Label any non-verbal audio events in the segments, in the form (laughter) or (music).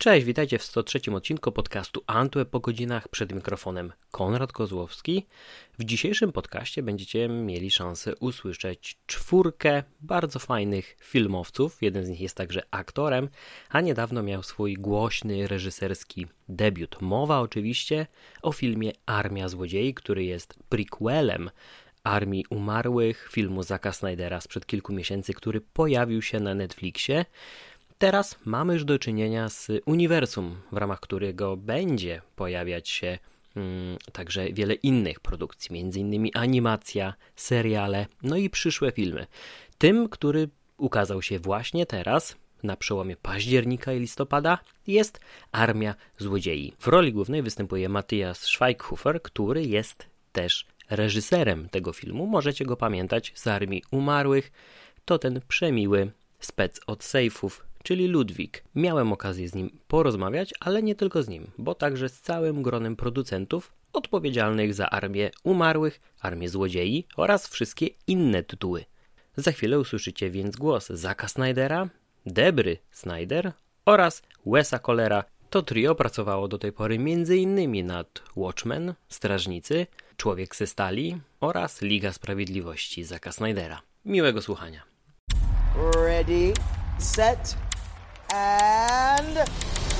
Cześć, witajcie w 103 odcinku podcastu Antweb po godzinach przed mikrofonem Konrad Kozłowski. W dzisiejszym podcaście będziecie mieli szansę usłyszeć czwórkę bardzo fajnych filmowców. Jeden z nich jest także aktorem, a niedawno miał swój głośny reżyserski debiut. Mowa oczywiście o filmie Armia Złodziei, który jest prequelem Armii Umarłych, filmu Zaka Snydera sprzed kilku miesięcy, który pojawił się na Netflixie. Teraz mamy już do czynienia z uniwersum, w ramach którego będzie pojawiać się mm, także wiele innych produkcji, innymi animacja, seriale, no i przyszłe filmy. Tym, który ukazał się właśnie teraz, na przełomie października i listopada, jest Armia Złodziei. W roli głównej występuje Matthias Schweighofer, który jest też reżyserem tego filmu. Możecie go pamiętać z Armii Umarłych. To ten przemiły spec od sejfów, czyli Ludwik. Miałem okazję z nim porozmawiać, ale nie tylko z nim, bo także z całym gronem producentów odpowiedzialnych za Armię Umarłych, Armię Złodziei oraz wszystkie inne tytuły. Za chwilę usłyszycie więc głos Zaka Snydera, Debry Snyder oraz Wesa Colera. To trio pracowało do tej pory m.in. nad Watchmen, Strażnicy, Człowiek ze Stali oraz Liga Sprawiedliwości Zaka Snydera. Miłego słuchania. Ready, set, and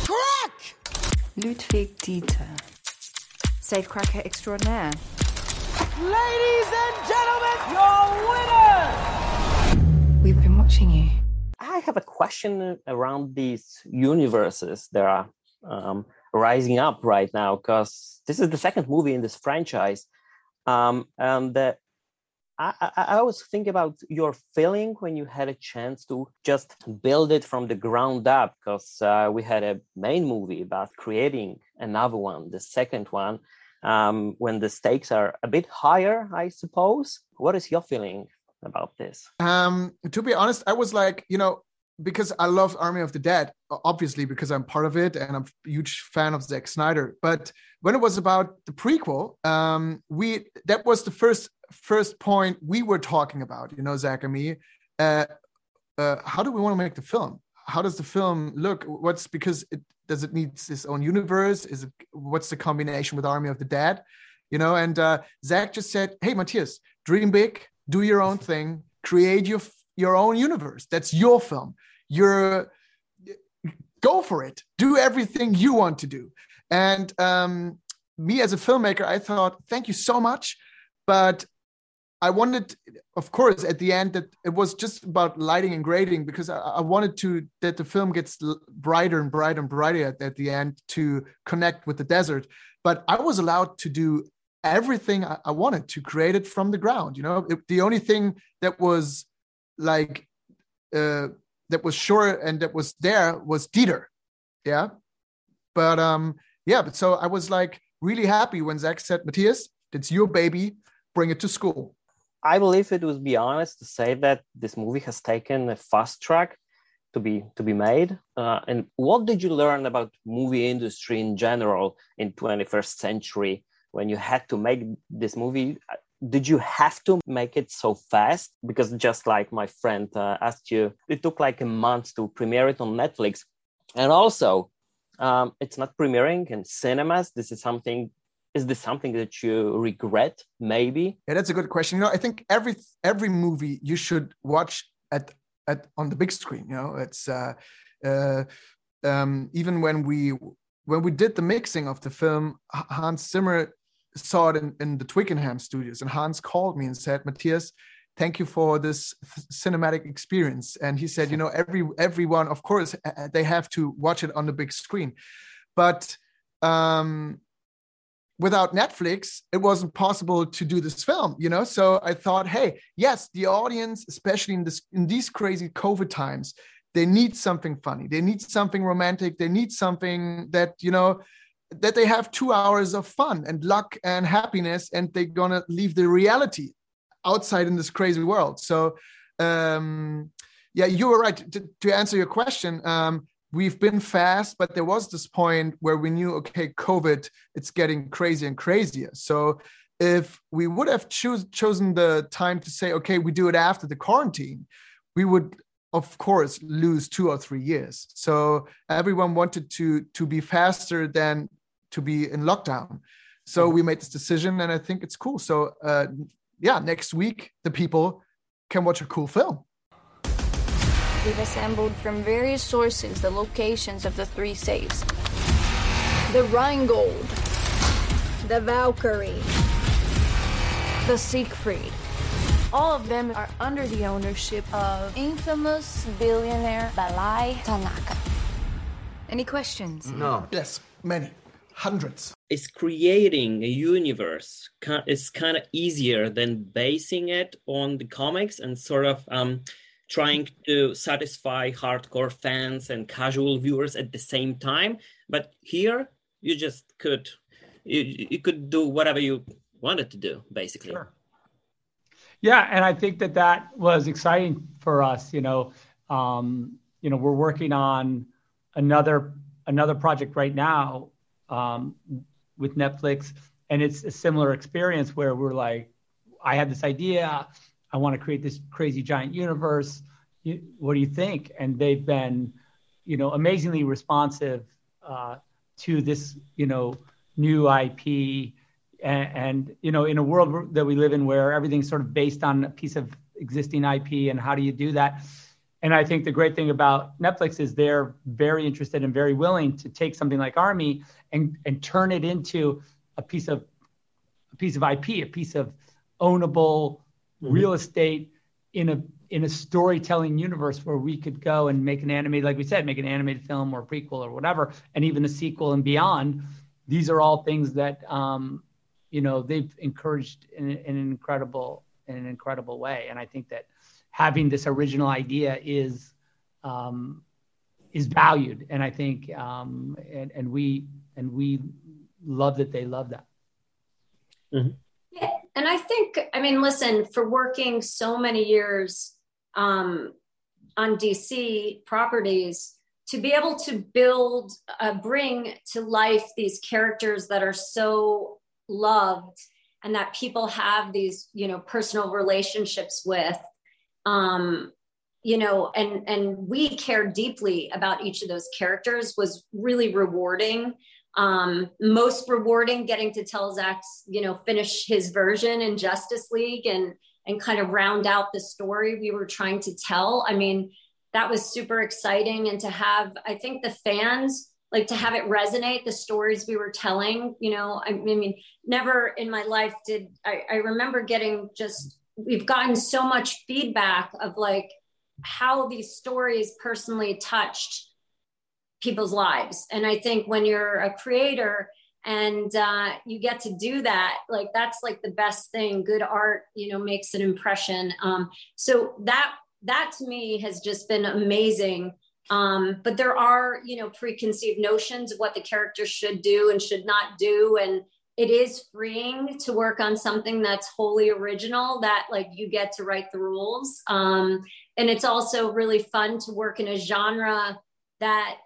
crack! Ludwig Dieter. Safecracker extraordinaire. Ladies and gentlemen, your winner! We've been watching you. I have a question around these universes that are um, rising up right now because this is the second movie in this franchise. Um, and uh, I, I, always think about your feeling when you had a chance to just build it from the ground up because uh, we had a main movie about creating another one, the second one, um, when the stakes are a bit higher, I suppose. What is your feeling about this? Um, to be honest, I was like, you know, because I love Army of the Dead, obviously because I'm part of it and I'm a huge fan of Zack Snyder. But when it was about the prequel, um, we that was the first first point we were talking about. You know, Zack and me. Uh, uh, how do we want to make the film? How does the film look? What's because it does it need its own universe? Is it what's the combination with Army of the Dead? You know, and uh, Zack just said, "Hey, Matthias, dream big, do your own thing, create your your own universe. That's your film. You're go for it. Do everything you want to do." And um, me as a filmmaker, I thought, "Thank you so much," but I wanted, of course, at the end that it was just about lighting and grading because I, I wanted to that the film gets brighter and brighter and brighter at, at, the end to connect with the desert. But I was allowed to do everything I, I wanted to create it from the ground. You know, it, the only thing that was like uh, that was sure and that was there was Dieter. Yeah, but um, yeah. But so I was like really happy when Zack said, "Matthias, it's your baby. Bring it to school." I believe it would be honest to say that this movie has taken a fast track to be to be made. Uh, and what did you learn about movie industry in general in 21st century when you had to make this movie? Did you have to make it so fast? Because just like my friend uh, asked you, it took like a month to premiere it on Netflix, and also um, it's not premiering in cinemas. This is something is this something that you regret maybe? Yeah that's a good question. You know i think every every movie you should watch at at on the big screen you know? It's uh uh um even when we when we did the mixing of the film hans zimmer saw it in, in the twickenham studios and hans called me and said matthias thank you for this cinematic experience. And he said you know every everyone of course they have to watch it on the big screen. But um without Netflix, it wasn't possible to do this film, you know? So I thought, hey, yes, the audience, especially in this in these crazy COVID times, they need something funny. They need something romantic. They need something that, you know, that they have two hours of fun and luck and happiness, and they're gonna leave the reality outside in this crazy world. So um yeah, you were right. To, to answer your question, um, we've been fast, but there was this point where we knew, okay, COVID, it's getting crazier and crazier. So if we would have choose, chosen the time to say, okay, we do it after the quarantine, we would of course lose two or three years. So everyone wanted to to be faster than to be in lockdown. So we made this decision and i think it's cool. So uh yeah next week the people can watch a cool film We've assembled from various sources the locations of the three safes. The Rheingold, the Valkyrie, the Siegfried. All of them are under the ownership of infamous billionaire Bly Tanaka. Any questions? No. yes many hundreds is creating a universe ki- is kind of easier than basing it on the comics and sort of um, trying to satisfy hardcore fans and casual viewers at the same time. But here, you just could you, you could do whatever you wanted to do, basically. Sure. Yeah, and I think that that was exciting for us. You know, um, you know, we're working on another another project right now um, with Netflix, and it's a similar experience where we're like, I had this idea, I want to create this crazy giant universe. You, what do you think? And they've been, you know, amazingly responsive uh, to this, you know, new IP and, and, you know in a world that we live in where everything's sort of based on a piece of existing ip and how do you do that and i think the great thing about netflix is they're very interested and very willing to take something like army and and turn it into a piece of a piece of ip a piece of ownable real estate in a in a storytelling universe where we could go and make an animated like we said make an animated film or prequel or whatever and even a sequel and beyond. These are all things that um, you know they've encouraged in, in an incredible in an incredible way. And i think that having this original idea is um, is valued. And i think um, and, and we and we love that they love that. Yeah, and I think, I mean, listen, for working so many years um, on DC properties, to be able to build, uh, bring to life these characters that are so loved and that people have these, you know, personal relationships with, um, you know, and and we care deeply about each of those characters was really rewarding um most rewarding getting to tell Zack, you know, finish his version in Justice League and and kind of round out the story we were trying to tell. I mean, that was super exciting and to have I think the fans like to have it resonate the stories we were telling, you know, I, I mean, never in my life did I, I remember getting just we've gotten so much feedback of like how these stories personally touched people's lives. And I think when you're a creator and uh, you get to do that, like that's like the best thing. Good art, you know, makes an impression. Um, so that that to me has just been amazing. Um, but there are, you know, preconceived notions of what the character should do and should not do, and it is freeing to work on something that's wholly original that like you get to write the rules um, and it's also really fun to work in a genre that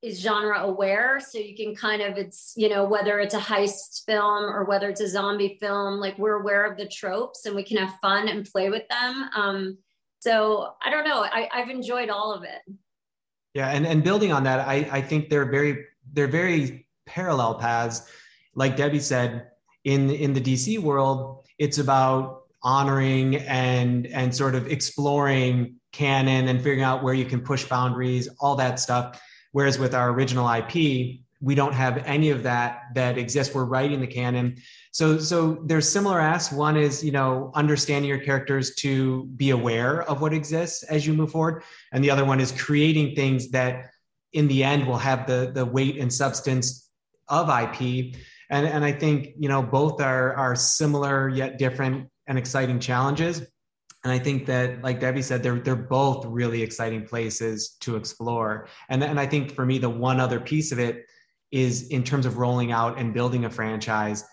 is genre aware so you can kind of it's you know whether it's a heist film or whether it's a zombie film like we're aware of the tropes and we can have fun and play with them um, so i don't know I, i've enjoyed all of it Yeah, and and building on that, I I think they're very they're very parallel paths. Like Debbie said, in in the DC world, it's about honoring and and sort of exploring canon and figuring out where you can push boundaries, all that stuff. Whereas with our original IP, we don't have any of that that exists. We're writing the canon. So so there's similar asks. One is, you know, understanding your characters to be aware of what exists as you move forward. And the other one is creating things that in the end will have the the weight and substance of IP. And and I think, you know, both are are similar yet different and exciting challenges. And I think that, like Debbie said, they're they're both really exciting places to explore. And and I think for me, the one other piece of it is in terms of rolling out and building a franchise,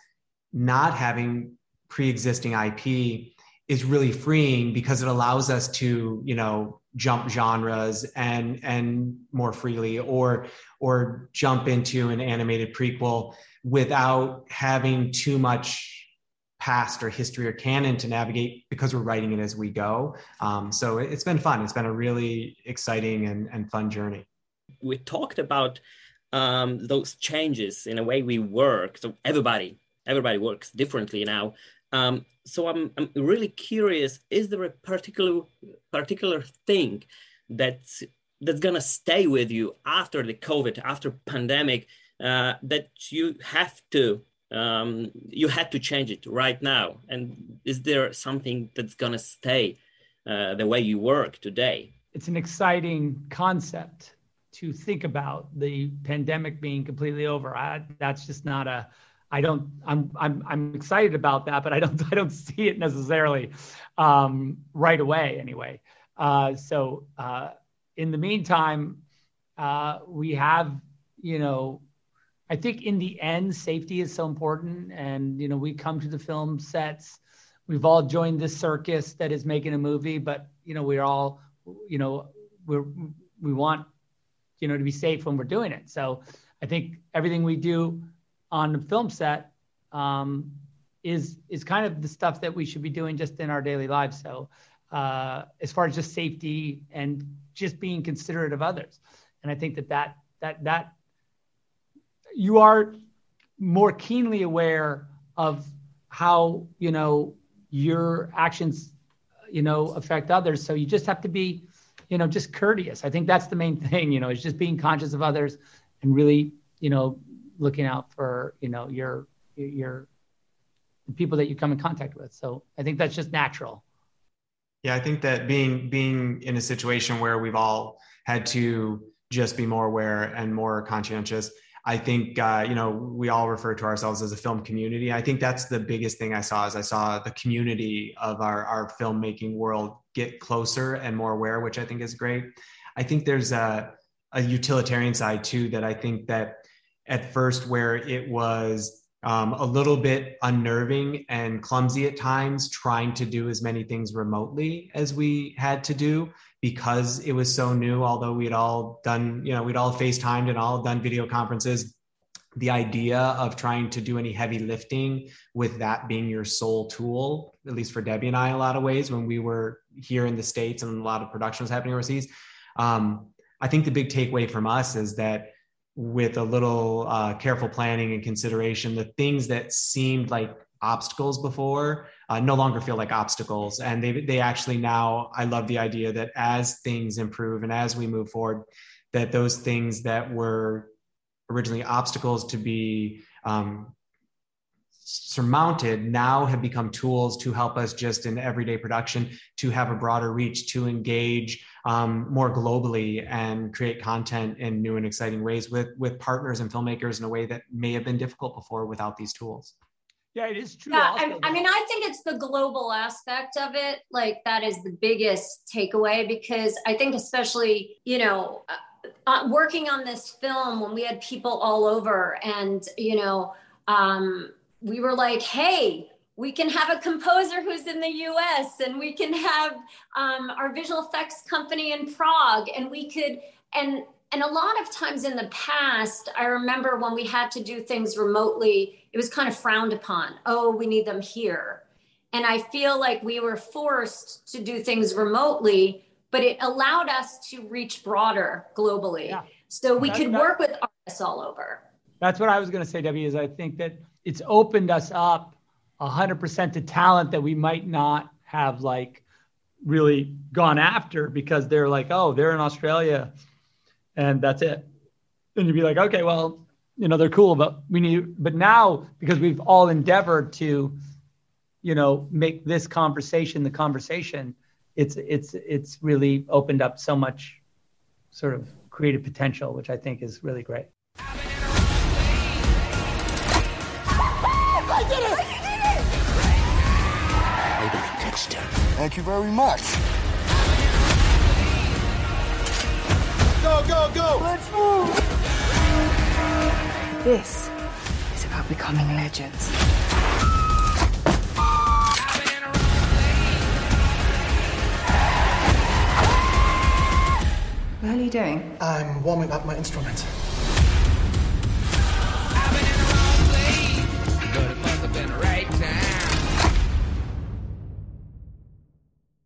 not having pre-existing IP is really freeing because it allows us to, you know, jump genres and and more freely or or jump into an animated prequel without having too much past or history or canon to navigate because we're writing it as we go. Um, so it, has been fun. It's been a really exciting and, and fun journey. We talked about um, those changes in a way we work. So everybody, everybody works differently now. Um, so I'm, I'm really curious: is there a particular particular thing that's that's gonna stay with you after the COVID, after pandemic, uh, that you have to um, you had to change it right now? And is there something that's gonna stay uh, the way you work today? It's an exciting concept to think about the pandemic being completely over. I, that's just not a. I don't. I'm. I'm. I'm excited about that, but I don't. (laughs) I don't see it necessarily um, right away. Anyway. Uh, so uh, in the meantime, uh, we have. You know, I think in the end, safety is so important, and you know, we come to the film sets. We've all joined this circus that is making a movie, but you know, we're all. You know, we're we want you know, to be safe when we're doing it. So I think everything we do on the film set um, is is kind of the stuff that we should be doing just in our daily lives. So uh, as far as just safety and just being considerate of others, and I think that that that that you are more keenly aware of how you know your actions you know affect others so you just have to be you know, just courteous. I think that's the main (laughs) thing, you know, is just being conscious of others and really, you know, looking out for, you know, your, your, people that you come in contact with. So I think that's just natural. Yeah, I think that being being in a situation where we've all had to just be more aware and more conscientious I think uh, you know we all refer to ourselves as a film community. I think that's the biggest thing I saw is I saw the community of our our filmmaking world get closer and more aware, which I think is great. I think there's a a utilitarian side too that I think that at first where it was um, a little bit unnerving and clumsy at times, trying to do as many things remotely as we had to do because it was so new, although we'd all done, you know, we'd all FaceTimed and all done video conferences. The idea of trying to do any heavy lifting with that being your sole tool, at least for Debbie and I, a lot of ways when we were here in the States and a lot of production was happening overseas. Um, I think the big takeaway from us is that with a little uh, careful planning and consideration, the things that seemed like obstacles before uh, no longer feel like obstacles. And they they actually now i love the idea that as things improve and as we move forward that those things that were originally obstacles to be um, surmounted now have become tools to help us just in everyday production to have a broader reach to engage um, more globally and create content in new and exciting ways with with partners and filmmakers in a way that may have been difficult before without these tools yeah, it is true. Yeah, I, I, mean, I think it's the global aspect of it. Like that is the biggest takeaway because I think, especially, you know, uh, uh, working on this film when we had people all over, and you know, um, we were like, hey. We can have a composer who's in the US, and we can have um, our visual effects company in Prague, and we could, and and a lot of times in the past, I remember when we had to do things remotely, it was kind of frowned upon. Oh, we need them here. And I feel like we were forced to do things remotely, but it allowed us to reach broader globally. Yeah. So we That's could work with artists all over. That's what I was going to say, Debbie, is I think that it's opened us up 100% to talent that we might not have like really gone after because they're like, oh, they're in Australia and that's it. And you'd be like, okay, well, you know, they're cool, but we need, but now because we've all endeavored to, you know, make this conversation the conversation, it's, it's, it's really opened up so much sort of creative potential, which I think is really great. Thank you very much. Go, go, go! Let's move! This is about becoming legends. What are you doing? I'm warming up my instruments.